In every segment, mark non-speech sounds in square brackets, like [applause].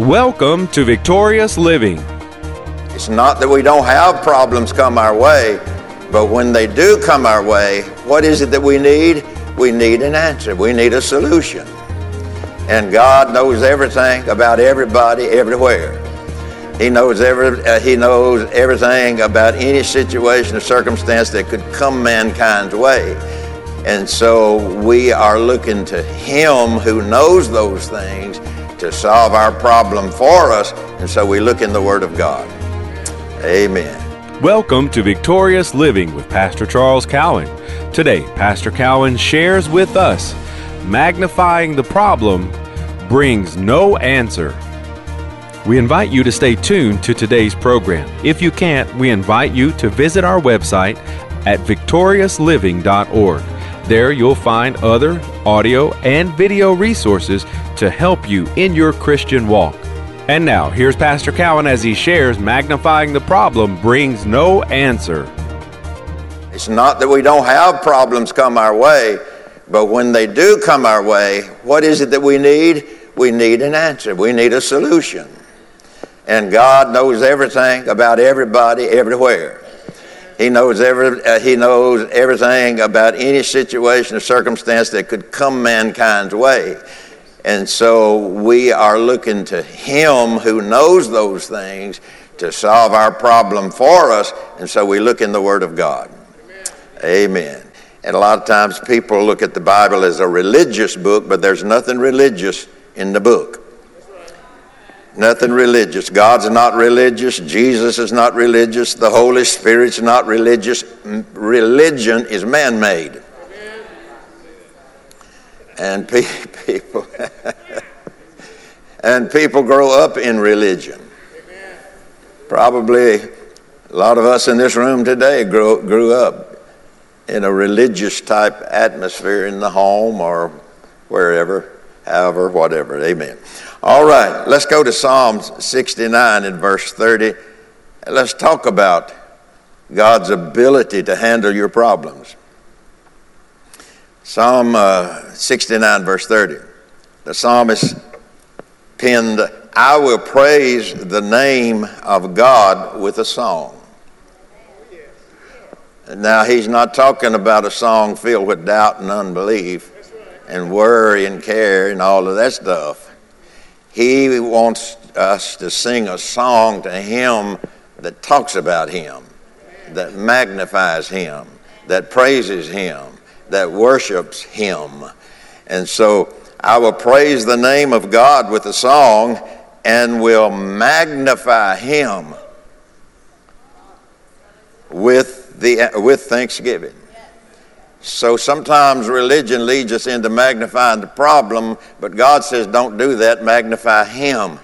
Welcome to Victorious Living. It's not that we don't have problems come our way, but when they do come our way, what is it that we need? We need an answer. We need a solution. And God knows everything about everybody everywhere. He knows every uh, he knows everything about any situation or circumstance that could come mankind's way. And so we are looking to him who knows those things to solve our problem for us. And so we look in the word of God. Amen. Welcome to Victorious Living with Pastor Charles Cowan. Today, Pastor Cowan shares with us magnifying the problem brings no answer. We invite you to stay tuned to today's program. If you can't, we invite you to visit our website at victoriousliving.org. There you'll find other audio and video resources to help you in your Christian walk. And now, here's Pastor Cowan as he shares magnifying the problem brings no answer. It's not that we don't have problems come our way, but when they do come our way, what is it that we need? We need an answer. We need a solution. And God knows everything about everybody everywhere. He knows every uh, he knows everything about any situation or circumstance that could come mankind's way. And so we are looking to him who knows those things to solve our problem for us. And so we look in the Word of God. Amen. Amen. And a lot of times people look at the Bible as a religious book, but there's nothing religious in the book. Nothing religious. God's not religious. Jesus is not religious. The Holy Spirit's not religious. Religion is man made. And pe- [laughs] people and people grow up in religion. Probably a lot of us in this room today grew, grew up in a religious type atmosphere in the home or wherever, however, whatever. Amen. All right, let's go to Psalms 69 and verse 30. Let's talk about God's ability to handle your problems. Psalm uh, 69, verse 30. The psalmist penned, I will praise the name of God with a song. Now, he's not talking about a song filled with doubt and unbelief and worry and care and all of that stuff. He wants us to sing a song to Him that talks about Him, that magnifies Him, that praises Him that worships him. And so I will praise the name of God with a song and will magnify him with, the, with thanksgiving. So sometimes religion leads us into magnifying the problem, but God says, don't do that, magnify Him.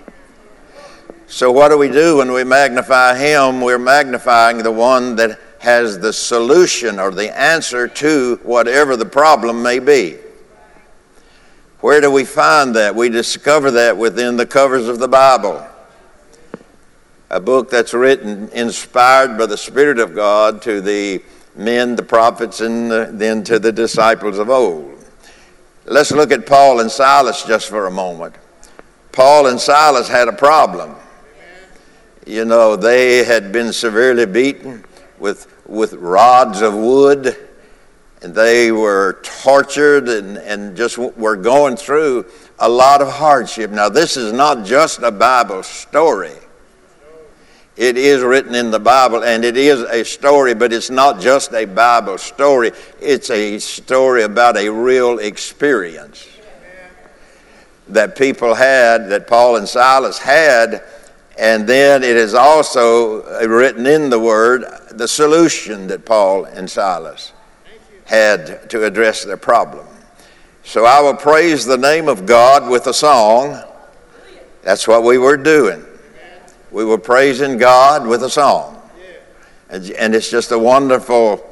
So, what do we do when we magnify Him? We're magnifying the one that has the solution or the answer to whatever the problem may be. Where do we find that? We discover that within the covers of the Bible. A book that's written, inspired by the Spirit of God to the men, the prophets, and then to the disciples of old. Let's look at Paul and Silas just for a moment. Paul and Silas had a problem. You know, they had been severely beaten with with rods of wood, and they were tortured and, and just were going through a lot of hardship. Now, this is not just a Bible story. It is written in the Bible, and it is a story, but it's not just a Bible story. It's a story about a real experience that people had, that Paul and Silas had, and then it is also uh, written in the Word the solution that Paul and Silas had to address their problem. So I will praise the name of God with a song. That's what we were doing. We were praising God with a song. And, it's just a wonderful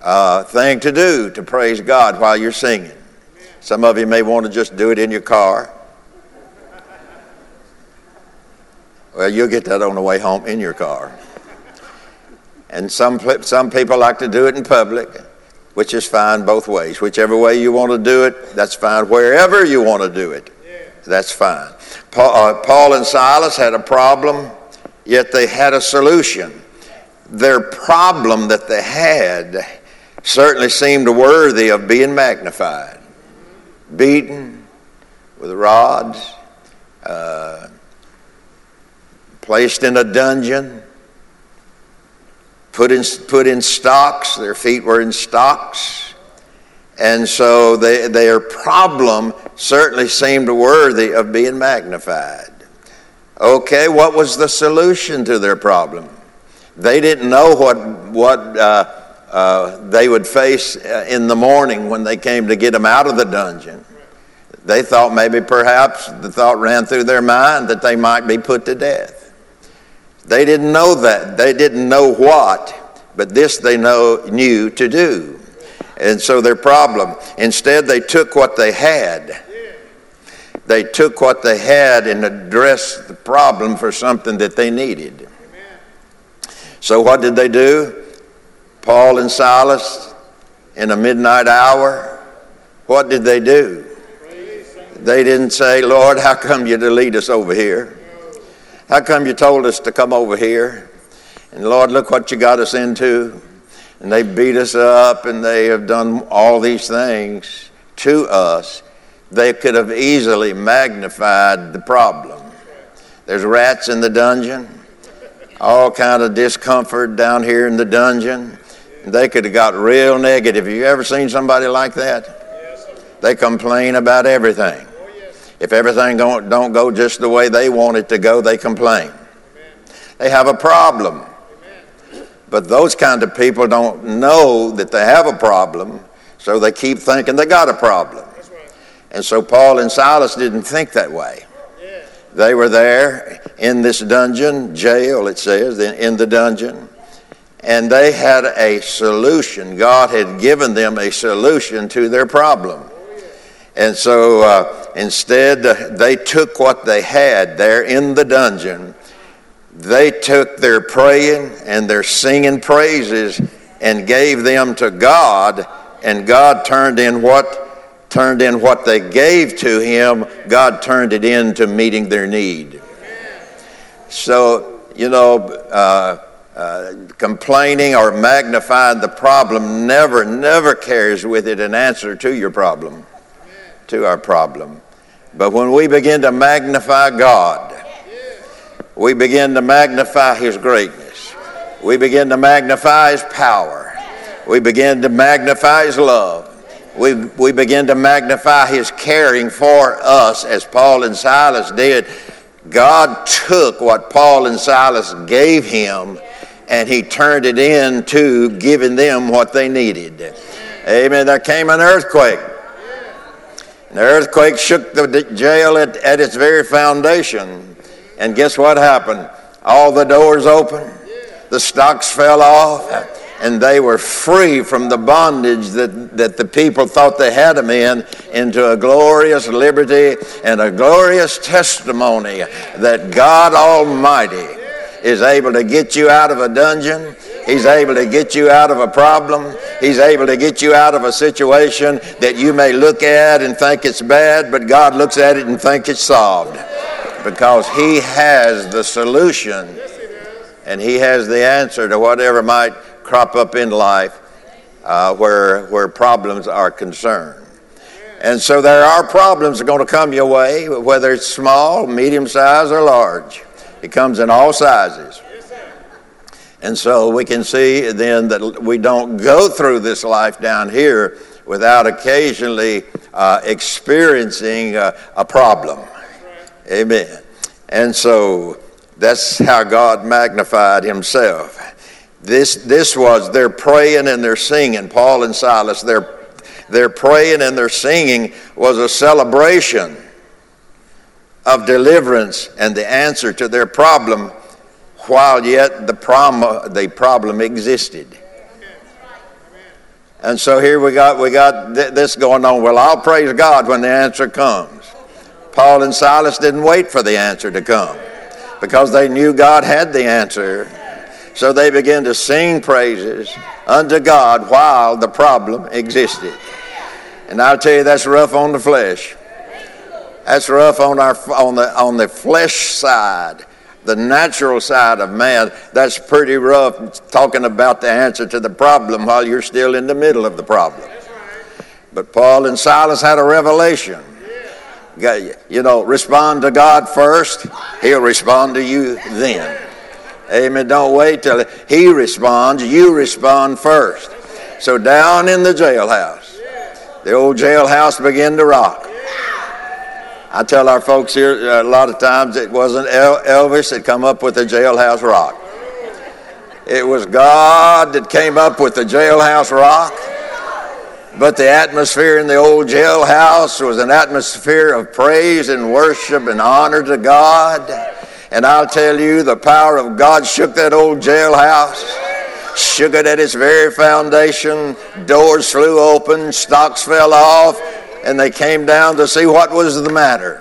uh, thing to do to praise God while you're singing. Some of you may want to just do it in your car. Well, you'll get that on the way home in your car. And some, some people like to do it in public, which is fine both ways. Whichever way you want to do it, that's fine. Wherever you want to do it, that's fine. Paul, uh, Paul and Silas had a problem, yet they had a solution. Their problem that they had certainly seemed worthy of being magnified. Beaten with rods, uh, placed in a dungeon, put in, put in stocks, their feet were in stocks. And so they, their problem certainly seemed worthy of being magnified. Okay, what was the solution to their problem? They didn't know what, what uh, uh, they would face uh, in the morning when they came to get them out of the dungeon. They thought maybe perhaps the thought ran through their mind that they might be put to death. They didn't know that. They didn't know what, but this they know, knew to do. And so their problem, instead, they took what they had. They took what they had and addressed the problem for something that they needed. So, what did they do? Paul and Silas, in a midnight hour, what did they do? They didn't say, Lord, how come you to lead us over here? How come you told us to come over here? And Lord, look what you got us into and they beat us up and they have done all these things to us, they could have easily magnified the problem. There's rats in the dungeon, all kind of discomfort down here in the dungeon. They could have got real negative. Have you ever seen somebody like that? They complain about everything. If everything don't, don't go just the way they want it to go, they complain. They have a problem. But those kind of people don't know that they have a problem, so they keep thinking they got a problem. Right. And so Paul and Silas didn't think that way. Yeah. They were there in this dungeon, jail, it says, in the dungeon, and they had a solution. God had given them a solution to their problem. Oh, and so uh, instead, uh, they took what they had there in the dungeon they took their praying and their singing praises and gave them to God, and God turned in what turned in what they gave to him, God turned it into meeting their need. So, you know, uh, uh, complaining or magnifying the problem never, never carries with it an answer to your problem, to our problem. But when we begin to magnify God, we begin to magnify His greatness. We begin to magnify His power. We begin to magnify His love. We, we begin to magnify His caring for us as Paul and Silas did. God took what Paul and Silas gave him and he turned it into giving them what they needed. Amen. There came an earthquake. The earthquake shook the jail at, at its very foundation. And guess what happened? All the doors opened, the stocks fell off, and they were free from the bondage that, that the people thought they had them in into a glorious liberty and a glorious testimony that God Almighty is able to get you out of a dungeon. He's able to get you out of a problem. He's able to get you out of a situation that you may look at and think it's bad, but God looks at it and think it's solved because He has the solution and He has the answer to whatever might crop up in life uh, where, where problems are concerned. And so there are problems that are going to come your way, whether it's small, medium size, or large. It comes in all sizes. And so we can see then that we don't go through this life down here without occasionally uh, experiencing uh, a problem. Amen. And so that's how God magnified himself. This, this was their praying and their singing, Paul and Silas, their, their praying and their singing was a celebration of deliverance and the answer to their problem while yet the, prom- the problem existed. And so here we got, we got th- this going on. Well, I'll praise God when the answer comes. Paul and Silas didn't wait for the answer to come because they knew God had the answer. So they began to sing praises unto God while the problem existed. And I'll tell you, that's rough on the flesh. That's rough on, our, on, the, on the flesh side, the natural side of man. That's pretty rough talking about the answer to the problem while you're still in the middle of the problem. But Paul and Silas had a revelation. You know, respond to God first, He'll respond to you then. Amen. Don't wait till He responds, you respond first. So down in the jailhouse, the old jailhouse began to rock. I tell our folks here uh, a lot of times it wasn't Elvis that come up with the jailhouse rock. It was God that came up with the jailhouse rock. But the atmosphere in the old jailhouse was an atmosphere of praise and worship and honor to God. And I'll tell you, the power of God shook that old jailhouse, shook it at its very foundation. Doors flew open, stocks fell off, and they came down to see what was the matter.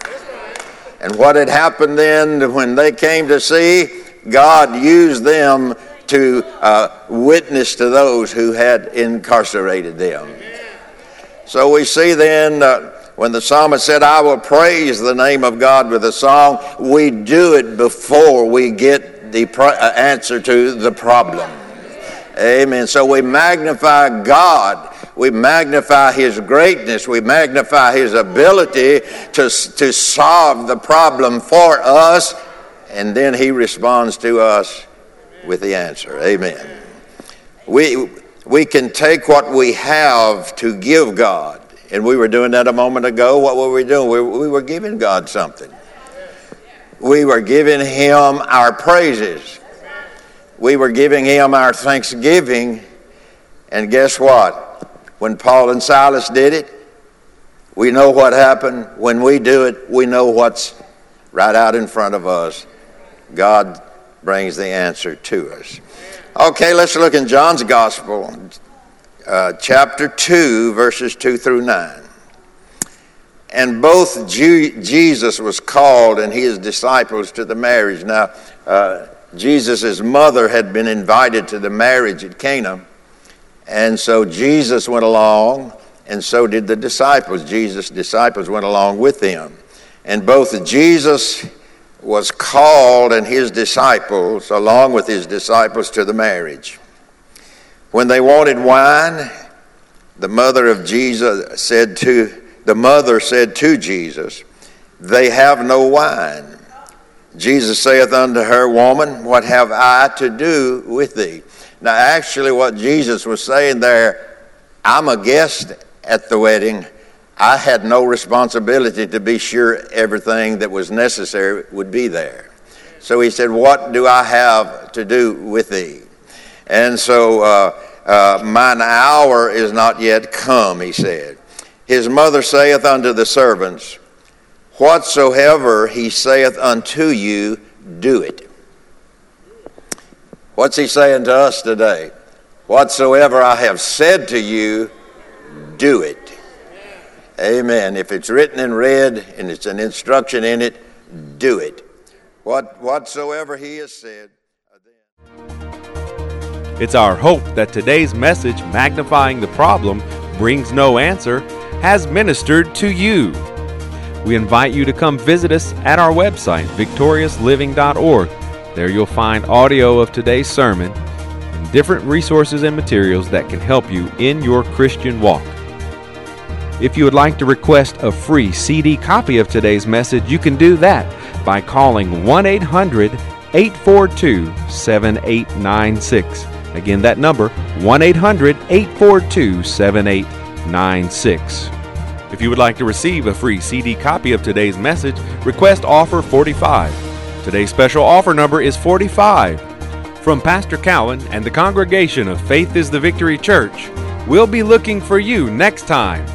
And what had happened then when they came to see, God used them to uh, witness to those who had incarcerated them. So we see then uh, when the psalmist said, I will praise the name of God with a song, we do it before we get the pro- uh, answer to the problem. Amen. So we magnify God we magnify his greatness. We magnify his ability to, to solve the problem for us. And then he responds to us with the answer. Amen. We, we can take what we have to give God. And we were doing that a moment ago. What were we doing? We, we were giving God something. We were giving him our praises. We were giving him our thanksgiving. And guess what? When Paul and Silas did it, we know what happened. When we do it, we know what's right out in front of us. God brings the answer to us. Okay, let's look in John's Gospel, uh, chapter 2, verses 2 through 9. And both Jew, Jesus was called and his disciples to the marriage. Now, uh, Jesus' mother had been invited to the marriage at Cana. And so Jesus went along, and so did the disciples. Jesus' disciples went along with him. And both Jesus was called and his disciples, along with his disciples, to the marriage. When they wanted wine, the mother of Jesus said to the mother said to Jesus, They have no wine. Jesus saith unto her, Woman, what have I to do with thee? Now, actually, what Jesus was saying there, I'm a guest at the wedding. I had no responsibility to be sure everything that was necessary would be there. So he said, What do I have to do with thee? And so, uh, uh, mine hour is not yet come, he said. His mother saith unto the servants, Whatsoever he saith unto you, do it. What's he saying to us today? Whatsoever I have said to you, do it. Amen. If it's written in red and it's an instruction in it, do it. What, whatsoever he has said. Uh, it's our hope that today's message, Magnifying the Problem, Brings No Answer, has ministered to you. We invite you to come visit us at our website, victoriousliving.org there you'll find audio of today's sermon and different resources and materials that can help you in your Christian walk. If you would like to request a free CD copy of today's message, you can do that by calling 1 800 842 7896. Again, that number 1 800 842 7896. If you would like to receive a free CD copy of today's message, request offer 45. Today's special offer number is 45. From Pastor Cowan and the congregation of Faith is the Victory Church, we'll be looking for you next time